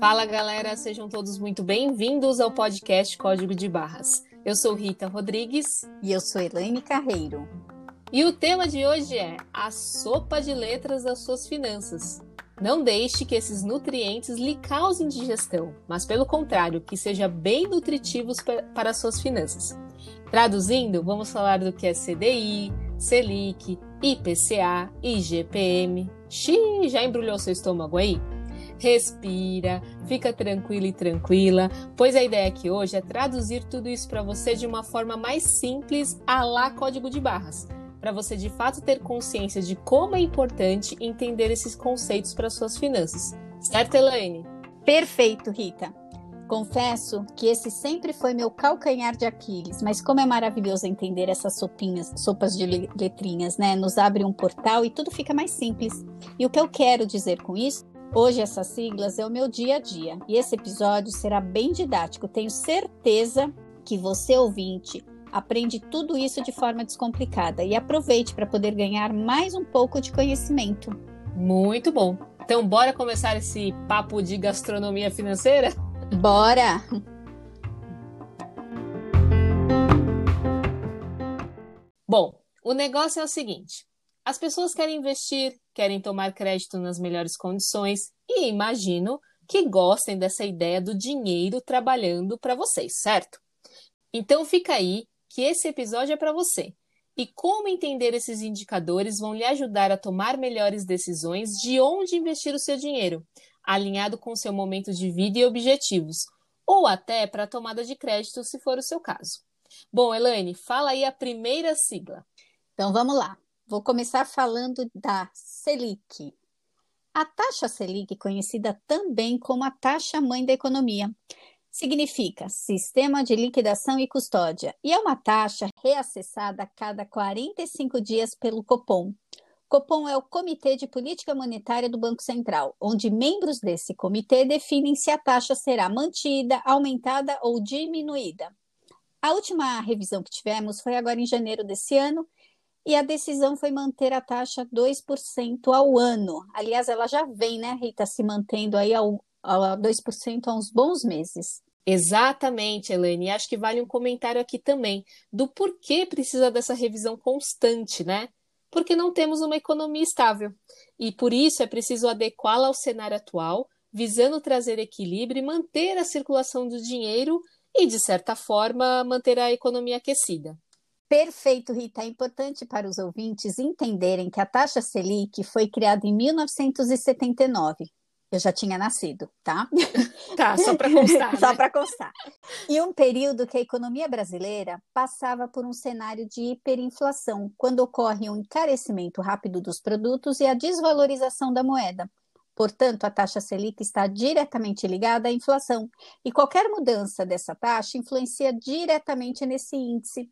Fala galera, sejam todos muito bem-vindos ao podcast Código de Barras. Eu sou Rita Rodrigues. E eu sou Elaine Carreiro. E o tema de hoje é a sopa de letras das suas finanças. Não deixe que esses nutrientes lhe causem digestão, mas pelo contrário, que sejam bem nutritivos para as suas finanças. Traduzindo, vamos falar do que é CDI, Selic, IPCA, IGPM. Xiii, já embrulhou seu estômago aí? Respira, fica tranquilo e tranquila, pois a ideia aqui hoje é traduzir tudo isso para você de uma forma mais simples, a lá código de barras para você de fato ter consciência de como é importante entender esses conceitos para suas finanças. Certo, Elaine? Perfeito, Rita. Confesso que esse sempre foi meu calcanhar de Aquiles, mas como é maravilhoso entender essas sopinhas, sopas de letrinhas, né? Nos abre um portal e tudo fica mais simples. E o que eu quero dizer com isso? Hoje essas siglas é o meu dia a dia e esse episódio será bem didático. Tenho certeza que você ouvinte Aprende tudo isso de forma descomplicada e aproveite para poder ganhar mais um pouco de conhecimento. Muito bom. Então, bora começar esse papo de gastronomia financeira? Bora! Bom, o negócio é o seguinte: as pessoas querem investir, querem tomar crédito nas melhores condições e imagino que gostem dessa ideia do dinheiro trabalhando para vocês, certo? Então fica aí que esse episódio é para você. E como entender esses indicadores vão lhe ajudar a tomar melhores decisões de onde investir o seu dinheiro, alinhado com seu momento de vida e objetivos, ou até para tomada de crédito, se for o seu caso. Bom, Elaine, fala aí a primeira sigla. Então vamos lá. Vou começar falando da Selic. A taxa Selic, conhecida também como a taxa mãe da economia, significa Sistema de Liquidação e Custódia e é uma taxa reacessada a cada 45 dias pelo Copom. Copom é o Comitê de Política Monetária do Banco Central, onde membros desse comitê definem se a taxa será mantida, aumentada ou diminuída. A última revisão que tivemos foi agora em janeiro desse ano e a decisão foi manter a taxa 2% ao ano. Aliás, ela já vem, né, Rita, se mantendo aí ao, a 2% há uns bons meses. Exatamente, Elaine. Acho que vale um comentário aqui também do porquê precisa dessa revisão constante, né? Porque não temos uma economia estável. E por isso é preciso adequá-la ao cenário atual, visando trazer equilíbrio e manter a circulação do dinheiro e, de certa forma, manter a economia aquecida. Perfeito, Rita. É importante para os ouvintes entenderem que a taxa Selic foi criada em 1979 eu já tinha nascido, tá? Tá, só para constar. só né? para constar. E um período que a economia brasileira passava por um cenário de hiperinflação, quando ocorre um encarecimento rápido dos produtos e a desvalorização da moeda. Portanto, a taxa Selic está diretamente ligada à inflação, e qualquer mudança dessa taxa influencia diretamente nesse índice.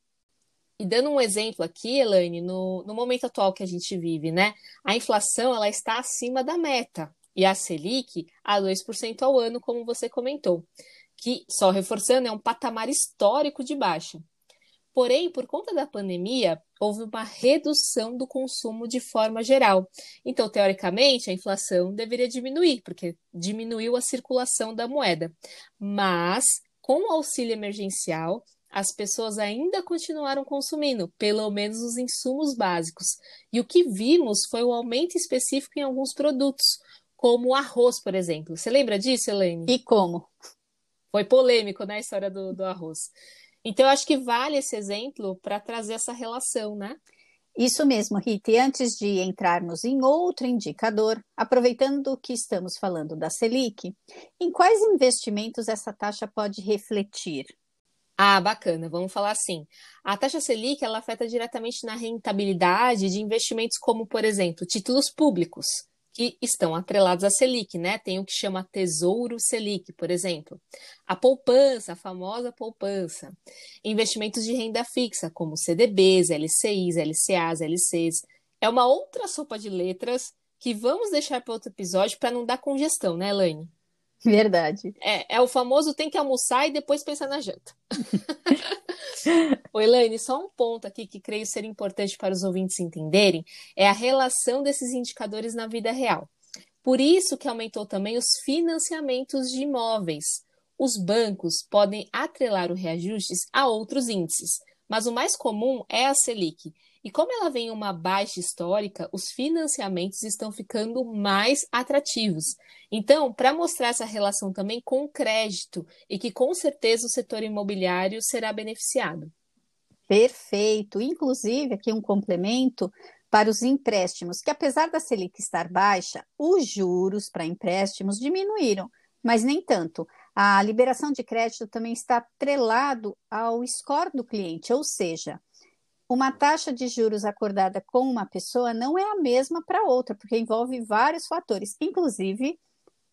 E dando um exemplo aqui, Elaine, no, no momento atual que a gente vive, né? A inflação ela está acima da meta, e a Selic a 2% ao ano, como você comentou, que, só reforçando, é um patamar histórico de baixa. Porém, por conta da pandemia, houve uma redução do consumo de forma geral. Então, teoricamente, a inflação deveria diminuir, porque diminuiu a circulação da moeda. Mas, com o auxílio emergencial, as pessoas ainda continuaram consumindo, pelo menos os insumos básicos. E o que vimos foi um aumento específico em alguns produtos, como o arroz, por exemplo. Você lembra disso, Elaine? E como? Foi polêmico, né, a história do, do arroz. Então, eu acho que vale esse exemplo para trazer essa relação, né? Isso mesmo, Rita. E antes de entrarmos em outro indicador, aproveitando que estamos falando da Selic, em quais investimentos essa taxa pode refletir? Ah, bacana. Vamos falar assim. A taxa Selic ela afeta diretamente na rentabilidade de investimentos como, por exemplo, títulos públicos, que estão atrelados à Selic, né? Tem o que chama Tesouro Selic, por exemplo. A poupança, a famosa poupança. Investimentos de renda fixa, como CDBs, LCIs, LCAs, LCs. É uma outra sopa de letras que vamos deixar para outro episódio para não dar congestão, né, Elaine? Verdade. É, é o famoso tem que almoçar e depois pensar na janta. Ô, Elaine, só um ponto aqui que creio ser importante para os ouvintes entenderem é a relação desses indicadores na vida real. Por isso que aumentou também os financiamentos de imóveis. Os bancos podem atrelar os reajustes a outros índices, mas o mais comum é a Selic. E como ela vem em uma baixa histórica, os financiamentos estão ficando mais atrativos. Então, para mostrar essa relação também com o crédito e que com certeza o setor imobiliário será beneficiado. Perfeito. Inclusive, aqui um complemento para os empréstimos, que apesar da Selic estar baixa, os juros para empréstimos diminuíram, mas nem tanto. A liberação de crédito também está atrelado ao score do cliente, ou seja, uma taxa de juros acordada com uma pessoa não é a mesma para outra, porque envolve vários fatores, inclusive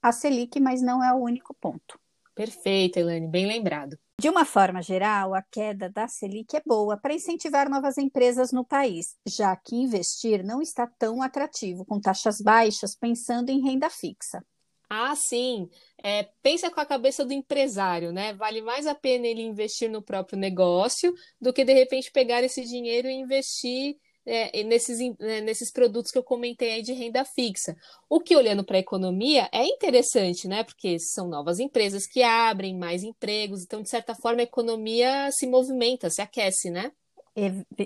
a Selic, mas não é o único ponto. Perfeito, Elaine, bem lembrado. De uma forma geral, a queda da Selic é boa para incentivar novas empresas no país, já que investir não está tão atrativo com taxas baixas pensando em renda fixa. Ah, sim. É, pensa com a cabeça do empresário, né? Vale mais a pena ele investir no próprio negócio do que de repente pegar esse dinheiro e investir é, nesses, né, nesses produtos que eu comentei aí de renda fixa. O que, olhando para a economia, é interessante, né? Porque são novas empresas que abrem mais empregos, então, de certa forma, a economia se movimenta, se aquece, né?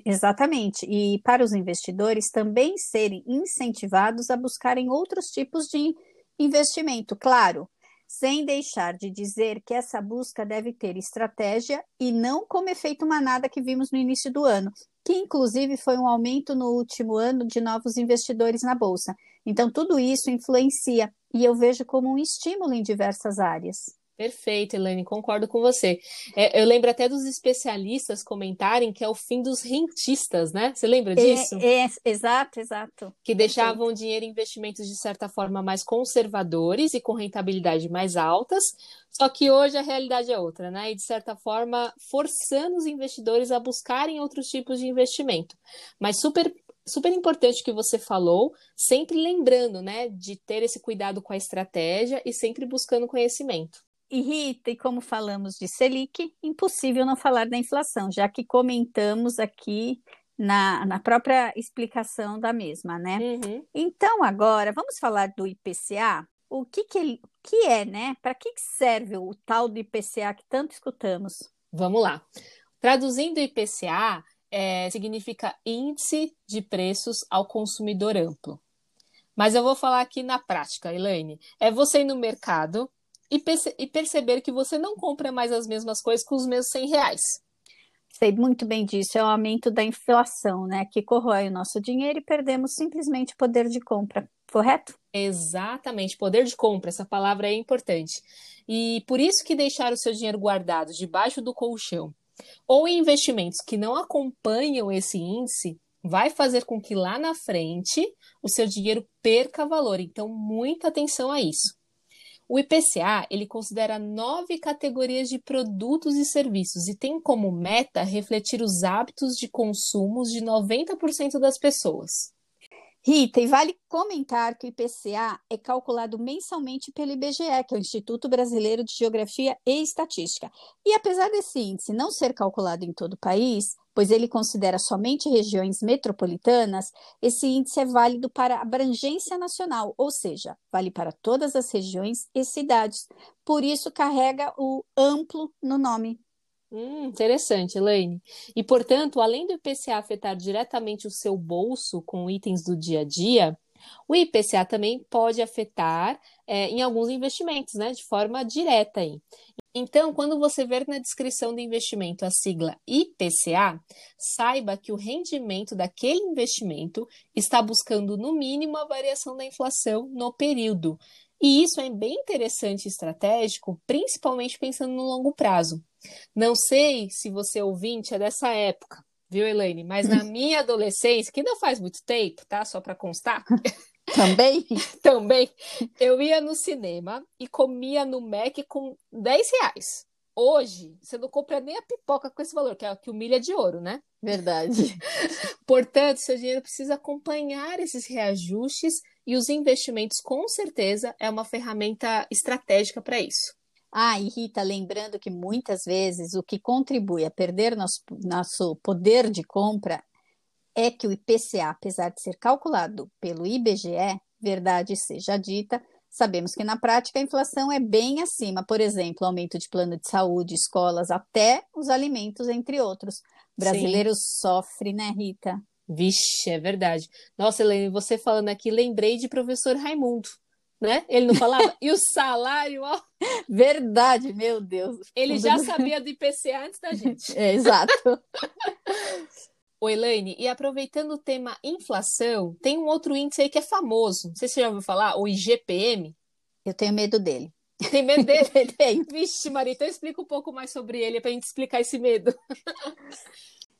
Exatamente. E para os investidores também serem incentivados a buscarem outros tipos de investimento, claro, sem deixar de dizer que essa busca deve ter estratégia e não como efeito manada que vimos no início do ano, que inclusive foi um aumento no último ano de novos investidores na bolsa. Então, tudo isso influencia e eu vejo como um estímulo em diversas áreas. Perfeito, Elaine, concordo com você. É, eu lembro até dos especialistas comentarem que é o fim dos rentistas, né? Você lembra é, disso? É, é exato, exato. Que deixavam dinheiro em investimentos de certa forma mais conservadores e com rentabilidade mais altas, só que hoje a realidade é outra, né? E de certa forma forçando os investidores a buscarem outros tipos de investimento. Mas super super importante que você falou, sempre lembrando, né, de ter esse cuidado com a estratégia e sempre buscando conhecimento. E Rita, e como falamos de Selic, impossível não falar da inflação, já que comentamos aqui na, na própria explicação da mesma, né? Uhum. Então, agora, vamos falar do IPCA? O que, que, ele, que é, né? Para que serve o tal do IPCA que tanto escutamos? Vamos lá. Traduzindo IPCA, é, significa Índice de Preços ao Consumidor Amplo. Mas eu vou falar aqui na prática, Elaine. É você ir no mercado, e, perce e perceber que você não compra mais as mesmas coisas com os mesmos 100 reais. Sei muito bem disso, é o aumento da inflação, né? Que corrói o nosso dinheiro e perdemos simplesmente poder de compra, correto? Exatamente, poder de compra, essa palavra é importante. E por isso que deixar o seu dinheiro guardado debaixo do colchão ou em investimentos que não acompanham esse índice vai fazer com que lá na frente o seu dinheiro perca valor. Então, muita atenção a isso. O IPCA ele considera nove categorias de produtos e serviços e tem como meta refletir os hábitos de consumo de 90% das pessoas. Rita, e vale comentar que o IPCA é calculado mensalmente pelo IBGE, que é o Instituto Brasileiro de Geografia e Estatística. E apesar desse índice não ser calculado em todo o país, pois ele considera somente regiões metropolitanas, esse índice é válido para abrangência nacional, ou seja, vale para todas as regiões e cidades. Por isso carrega o amplo no nome. Hum, interessante, Elaine. E, portanto, além do IPCA afetar diretamente o seu bolso com itens do dia a dia, o IPCA também pode afetar é, em alguns investimentos, né, de forma direta aí. Então, quando você ver na descrição do investimento a sigla IPCA, saiba que o rendimento daquele investimento está buscando, no mínimo, a variação da inflação no período. E isso é bem interessante e estratégico, principalmente pensando no longo prazo. Não sei se você ouvinte é dessa época, viu, Elaine? Mas na minha adolescência, que não faz muito tempo, tá? Só para constar. Também? Também. Eu ia no cinema e comia no Mac com 10 reais. hoje você não compra nem a pipoca com esse valor, que é que o milho é de ouro, né? Verdade. Portanto, seu dinheiro precisa acompanhar esses reajustes e os investimentos, com certeza, é uma ferramenta estratégica para isso. Ah, e Rita, lembrando que muitas vezes o que contribui a perder nosso, nosso poder de compra é que o IPCA, apesar de ser calculado pelo IBGE, verdade seja dita, sabemos que na prática a inflação é bem acima, por exemplo, aumento de plano de saúde, escolas, até os alimentos, entre outros. O brasileiro Sim. sofre, né, Rita? Vixe, é verdade. Nossa, Helene, você falando aqui, lembrei de professor Raimundo, né? Ele não falava? e o salário, ó. Verdade, meu Deus. Ele já sabia do IPCA antes da gente. É, exato. Oi, Elaine, e aproveitando o tema inflação, tem um outro índice aí que é famoso. Não sei se você já ouviu falar, o IGPM. Eu tenho medo dele. Tem medo dele? Tem. Vixe, Maria, então explica um pouco mais sobre ele para a gente explicar esse medo.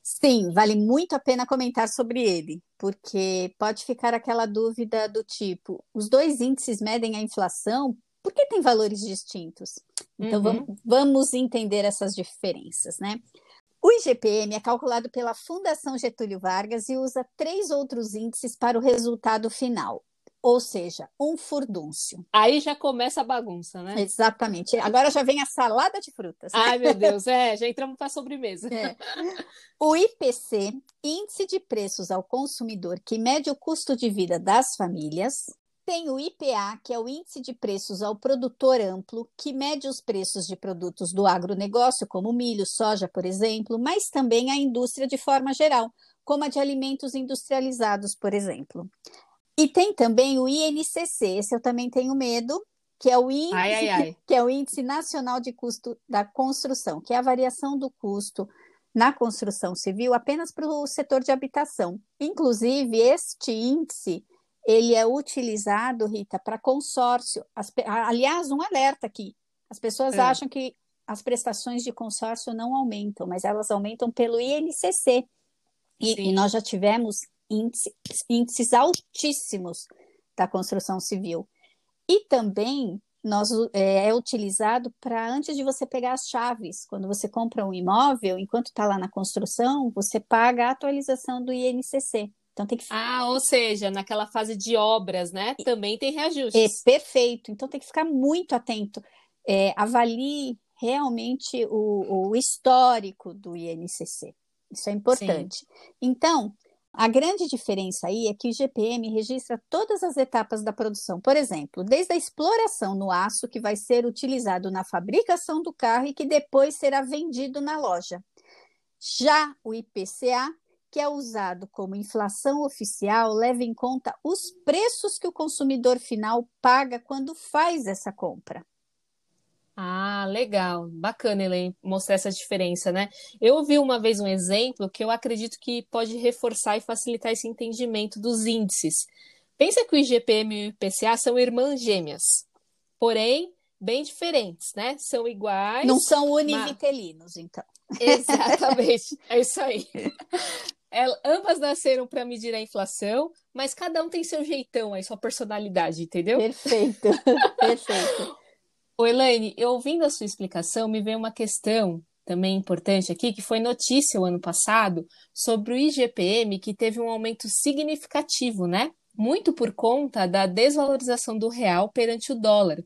Sim, vale muito a pena comentar sobre ele, porque pode ficar aquela dúvida do tipo: os dois índices medem a inflação, por que tem valores distintos? Então uhum. vamos, vamos entender essas diferenças, né? O IGPM é calculado pela Fundação Getúlio Vargas e usa três outros índices para o resultado final, ou seja, um furdúncio. Aí já começa a bagunça, né? Exatamente. Agora já vem a salada de frutas. Ai, meu Deus, é, já entramos para a sobremesa. É. O IPC, Índice de Preços ao Consumidor, que mede o custo de vida das famílias, tem o IPA, que é o Índice de Preços ao Produtor Amplo, que mede os preços de produtos do agronegócio, como milho, soja, por exemplo, mas também a indústria de forma geral, como a de alimentos industrializados, por exemplo. E tem também o INCC, esse eu também tenho medo, que é o índice, ai, ai, ai. que é o índice nacional de custo da construção, que é a variação do custo na construção civil apenas para o setor de habitação. Inclusive, este índice ele é utilizado, Rita, para consórcio. As, aliás, um alerta aqui. As pessoas é. acham que as prestações de consórcio não aumentam, mas elas aumentam pelo INCC. E, e nós já tivemos índice, índices altíssimos da construção civil. E também nós, é, é utilizado para antes de você pegar as chaves. Quando você compra um imóvel, enquanto está lá na construção, você paga a atualização do INCC. Então tem que Ah, ou seja, naquela fase de obras, né? Também tem reajustes. É, perfeito. Então tem que ficar muito atento. É, avalie realmente o, o, histórico do INCC. Isso é importante. Sim. Então, a grande diferença aí é que o GPM registra todas as etapas da produção. Por exemplo, desde a exploração no aço, que vai ser utilizado na fabricação do carro e que depois será vendido na loja. Já o IPCA que é usado como inflação oficial leva em conta os preços que o consumidor final paga quando faz essa compra. Ah, legal, bacana, Elaine, mostrar essa diferença, né? Eu ouvi uma vez um exemplo que eu acredito que pode reforçar e facilitar esse entendimento dos índices. Pensa que o IGPM e o IPCA são irmãs gêmeas, porém bem diferentes, né? São iguais. Não são univitelinos, mas... então. Exatamente, é isso aí. Ambas nasceram para medir a inflação, mas cada um tem seu jeitão aí, sua personalidade, entendeu? Perfeito, perfeito. Ô Elaine, eu ouvindo a sua explicação, me veio uma questão também importante aqui, que foi notícia o ano passado sobre o IGPM, que teve um aumento significativo, né? Muito por conta da desvalorização do real perante o dólar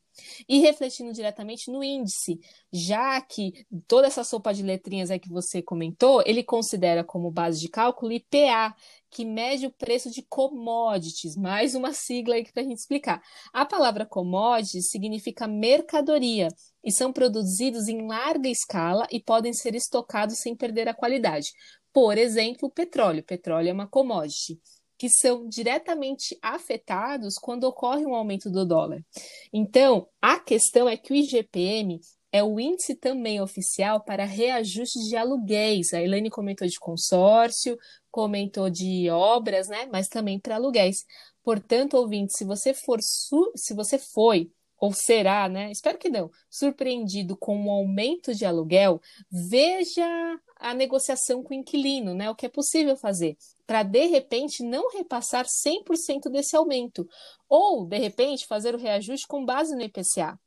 e refletindo diretamente no índice, já que toda essa sopa de letrinhas aí que você comentou, ele considera como base de cálculo IPA, que mede o preço de commodities, mais uma sigla aí para a gente explicar. A palavra commodities significa mercadoria e são produzidos em larga escala e podem ser estocados sem perder a qualidade. Por exemplo, o petróleo. O petróleo é uma commodity que são diretamente afetados quando ocorre um aumento do dólar. Então, a questão é que o IGPM é o índice também oficial para reajustes de aluguéis. A Elaine comentou de consórcio, comentou de obras, né? Mas também para aluguéis. Portanto, ouvinte, se você for se você foi ou será, né? Espero que não, surpreendido com um aumento de aluguel, veja a negociação com o inquilino, né? O que é possível fazer para de repente não repassar 100% desse aumento, ou de repente fazer o reajuste com base no IPCA.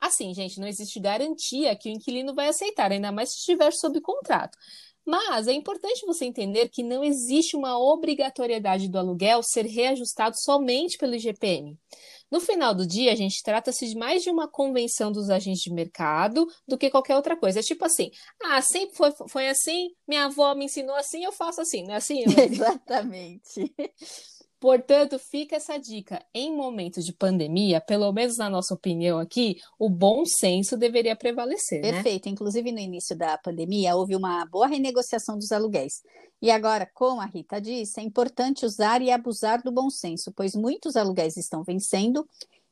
Assim, gente, não existe garantia que o inquilino vai aceitar, ainda mais se estiver sob contrato. Mas é importante você entender que não existe uma obrigatoriedade do aluguel ser reajustado somente pelo IGPM. No final do dia, a gente trata-se de mais de uma convenção dos agentes de mercado do que qualquer outra coisa. É tipo assim, ah, sempre foi, foi assim, minha avó me ensinou assim, eu faço assim, não é assim? Exatamente. Portanto, fica essa dica. Em momentos de pandemia, pelo menos na nossa opinião aqui, o bom senso deveria prevalecer. Né? Perfeito. Né? Inclusive, no início da pandemia, houve uma boa renegociação dos aluguéis. E agora, como a Rita disse, é importante usar e abusar do bom senso, pois muitos aluguéis estão vencendo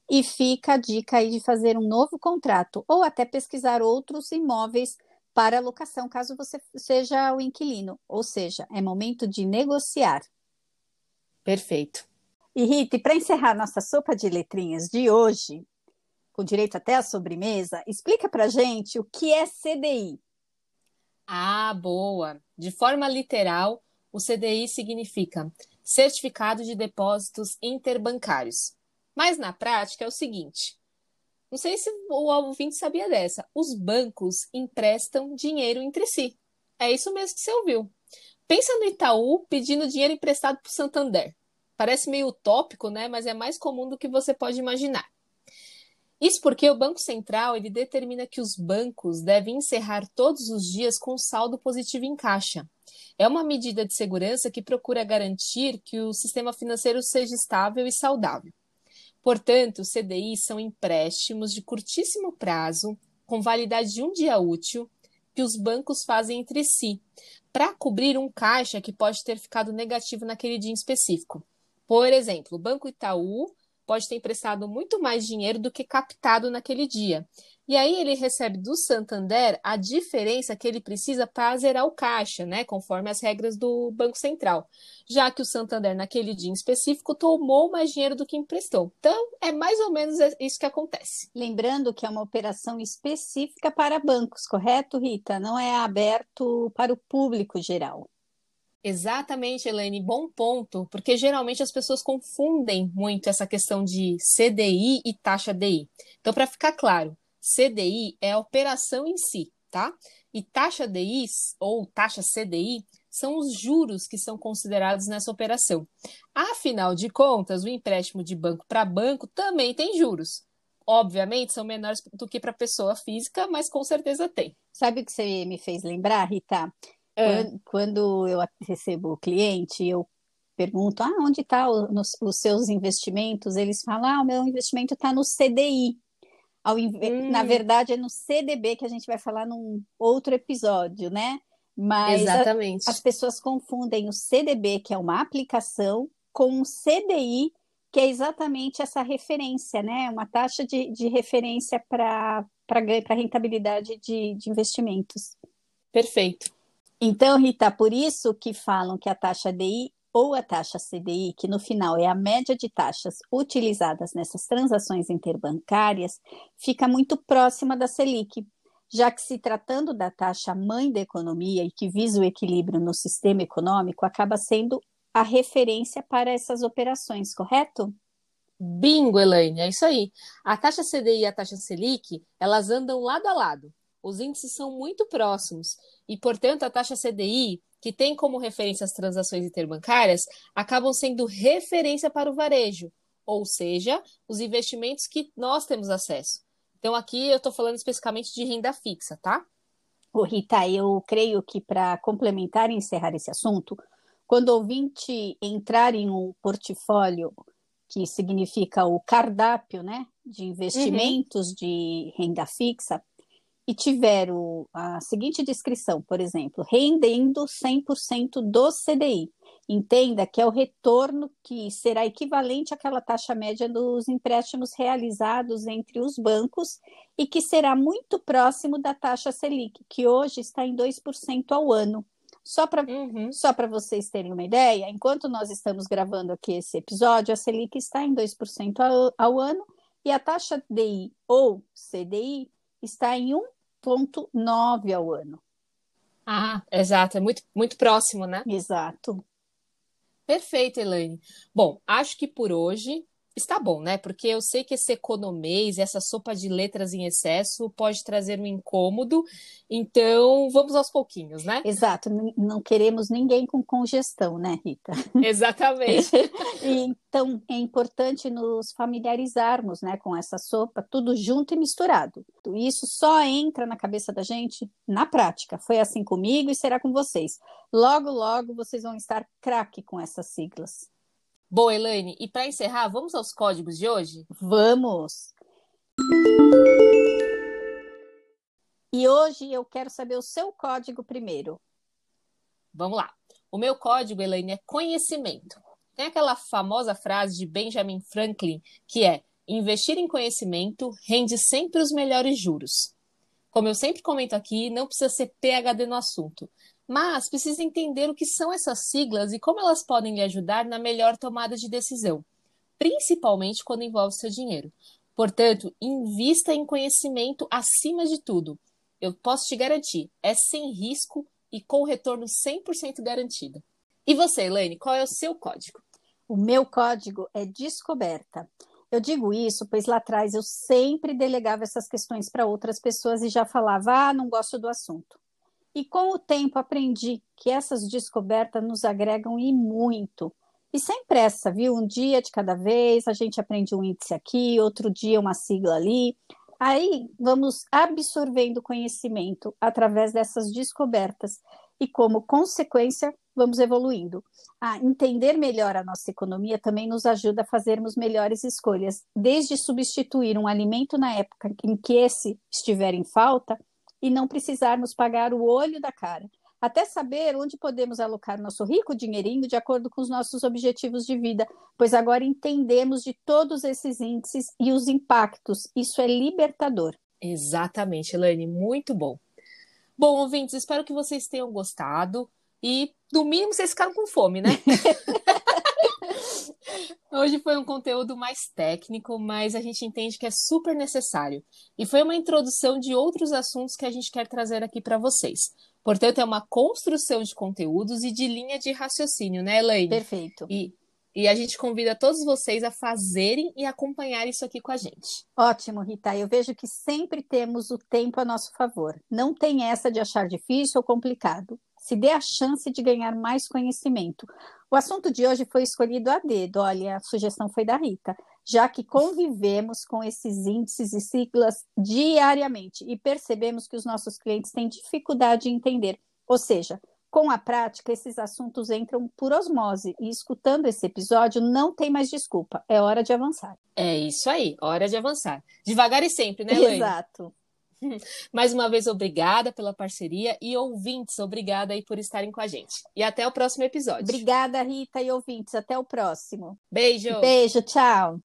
e fica a dica aí de fazer um novo contrato ou até pesquisar outros imóveis para locação, caso você seja o inquilino. Ou seja, é momento de negociar. Perfeito. E Rita, para encerrar nossa sopa de letrinhas de hoje, com direito até à sobremesa, explica para gente o que é CDI. Ah, boa! De forma literal, o CDI significa Certificado de Depósitos Interbancários. Mas na prática é o seguinte: não sei se o ouvinte sabia dessa, os bancos emprestam dinheiro entre si. É isso mesmo que você ouviu. Pensa no Itaú pedindo dinheiro emprestado para o Santander. Parece meio utópico, né? Mas é mais comum do que você pode imaginar. Isso porque o Banco Central ele determina que os bancos devem encerrar todos os dias com saldo positivo em caixa. É uma medida de segurança que procura garantir que o sistema financeiro seja estável e saudável. Portanto, CDIs são empréstimos de curtíssimo prazo, com validade de um dia útil, que os bancos fazem entre si, para cobrir um caixa que pode ter ficado negativo naquele dia específico. Por exemplo, o Banco Itaú pode ter emprestado muito mais dinheiro do que captado naquele dia. E aí ele recebe do Santander a diferença que ele precisa para zerar o caixa, né, conforme as regras do Banco Central, já que o Santander naquele dia em específico tomou mais dinheiro do que emprestou. Então, é mais ou menos isso que acontece. Lembrando que é uma operação específica para bancos, correto, Rita? Não é aberto para o público geral. Exatamente, Elaine, bom ponto, porque geralmente as pessoas confundem muito essa questão de CDI e taxa DI. Então, para ficar claro, CDI é a operação em si, tá? E taxa DI ou taxa CDI são os juros que são considerados nessa operação. Afinal de contas, o empréstimo de banco para banco também tem juros. Obviamente, são menores do que para pessoa física, mas com certeza tem. Sabe o que você me fez lembrar, Rita? É. Quando, quando, eu recebo o cliente, eu pergunto, ah, onde estão tá os seus investimentos? Eles falam, ah, o meu investimento está no CDI. Ao hum. Na verdade, é no CDB que a gente vai falar num outro episódio, né? Mas Exatamente. A, as pessoas confundem o CDB, que é uma aplicação, com o CDI, que é exatamente essa referência, né? Uma taxa de, de referência para rentabilidade de, de investimentos. Perfeito. Então, Rita, por isso que falam que a taxa DI ou a taxa CDI, que no final é a média de taxas utilizadas nessas transações interbancárias, fica muito próxima da Selic, já que se tratando da taxa mãe da economia e que visa o equilíbrio no sistema econômico, acaba sendo a referência para essas operações, correto? Bingo, Elaine, é isso aí. A taxa CDI e a taxa Selic, elas andam lado a lado. Os índices são muito próximos e, portanto, a taxa CDI, que tem como referência as transações interbancárias, acabam sendo referência para o varejo, ou seja, os investimentos que nós temos acesso. Então, aqui eu estou falando especificamente de renda fixa, tá? Ô, Rita, eu creio que para complementar e encerrar esse assunto, quando o ouvinte entrar em um portfólio que significa o cardápio né, de investimentos uhum. de renda fixa, e tiver o, a seguinte descrição, por exemplo, rendendo 100% do CDI, entenda que é o retorno que será equivalente àquela taxa média dos empréstimos realizados entre os bancos e que será muito próximo da taxa Selic, que hoje está em 2% ao ano. Só para uhum. Só vocês terem uma ideia, enquanto nós estamos gravando aqui esse episódio, a Selic está em 2% ao, ao ano e a taxa DI ou CDI está em 1 1,9 ao ano. Ah, exato, é muito, muito próximo, né? Exato. Perfeito, Elaine. Bom, acho que por hoje está bom, né? Porque eu sei que esse economês, essa sopa de letras em excesso pode trazer um incômodo, então vamos aos pouquinhos, né? Exato, não queremos ninguém com congestão, né, Rita? Exatamente. então é importante nos familiarizarmos, né, com essa sopa, tudo junto e misturado. Isso só entra na cabeça da gente na prática. Foi assim comigo e será com vocês. Logo, logo vocês vão estar craque com essas siglas. Boa, Elaine. E para encerrar, vamos aos códigos de hoje? Vamos! E hoje eu quero saber o seu código primeiro. Vamos lá. O meu código, Elaine, é conhecimento. Tem aquela famosa frase de Benjamin Franklin que é: investir em conhecimento rende sempre os melhores juros. Como eu sempre comento aqui, não precisa ser PhD no assunto mas precisa entender o que são essas siglas e como elas podem lhe ajudar na melhor tomada de decisão, principalmente quando envolve seu dinheiro. Portanto, invista em conhecimento acima de tudo. Eu posso te garantir, é sem risco e com retorno 100% garantido. E você, Elaine, qual é o seu código? O meu código é descoberta. Eu digo isso, pois lá atrás eu sempre delegava essas questões para outras pessoas e já falava, ah, não gosto do assunto. E com o tempo aprendi que essas descobertas nos agregam e muito. E sem pressa, viu? Um dia de cada vez, a gente aprende um índice aqui, outro dia uma sigla ali. Aí vamos absorvendo conhecimento através dessas descobertas e, como consequência, vamos evoluindo. A entender melhor a nossa economia também nos ajuda a fazermos melhores escolhas, desde substituir um alimento na época em que esse estiver em falta, e não precisarmos pagar o olho da cara. Até saber onde podemos alocar nosso rico dinheirinho de acordo com os nossos objetivos de vida, pois agora entendemos de todos esses índices e os impactos. Isso é libertador. Exatamente, Elaine, muito bom. Bom, ouvintes, espero que vocês tenham gostado e, no mínimo, vocês ficaram com fome, né? Hoje foi um conteúdo mais técnico, mas a gente entende que é super necessário. E foi uma introdução de outros assuntos que a gente quer trazer aqui para vocês. Portanto, é uma construção de conteúdos e de linha de raciocínio, né, Elaine? Perfeito. E, e a gente convida todos vocês a fazerem e acompanhar isso aqui com a gente. Ótimo, Rita. Eu vejo que sempre temos o tempo a nosso favor. Não tem essa de achar difícil ou complicado se dê a chance de ganhar mais conhecimento. O assunto de hoje foi escolhido a dedo, olha, a sugestão foi da Rita, já que convivemos com esses índices e siglas diariamente e percebemos que os nossos clientes têm dificuldade em entender. Ou seja, com a prática, esses assuntos entram por osmose e escutando esse episódio não tem mais desculpa, é hora de avançar. É isso aí, hora de avançar. Devagar e sempre, né, Elaine? Exato. Mais uma vez, obrigada pela parceria e ouvintes, obrigada aí por estarem com a gente. E até o próximo episódio. Obrigada, Rita e ouvintes. Até o próximo. Beijo. Beijo, tchau.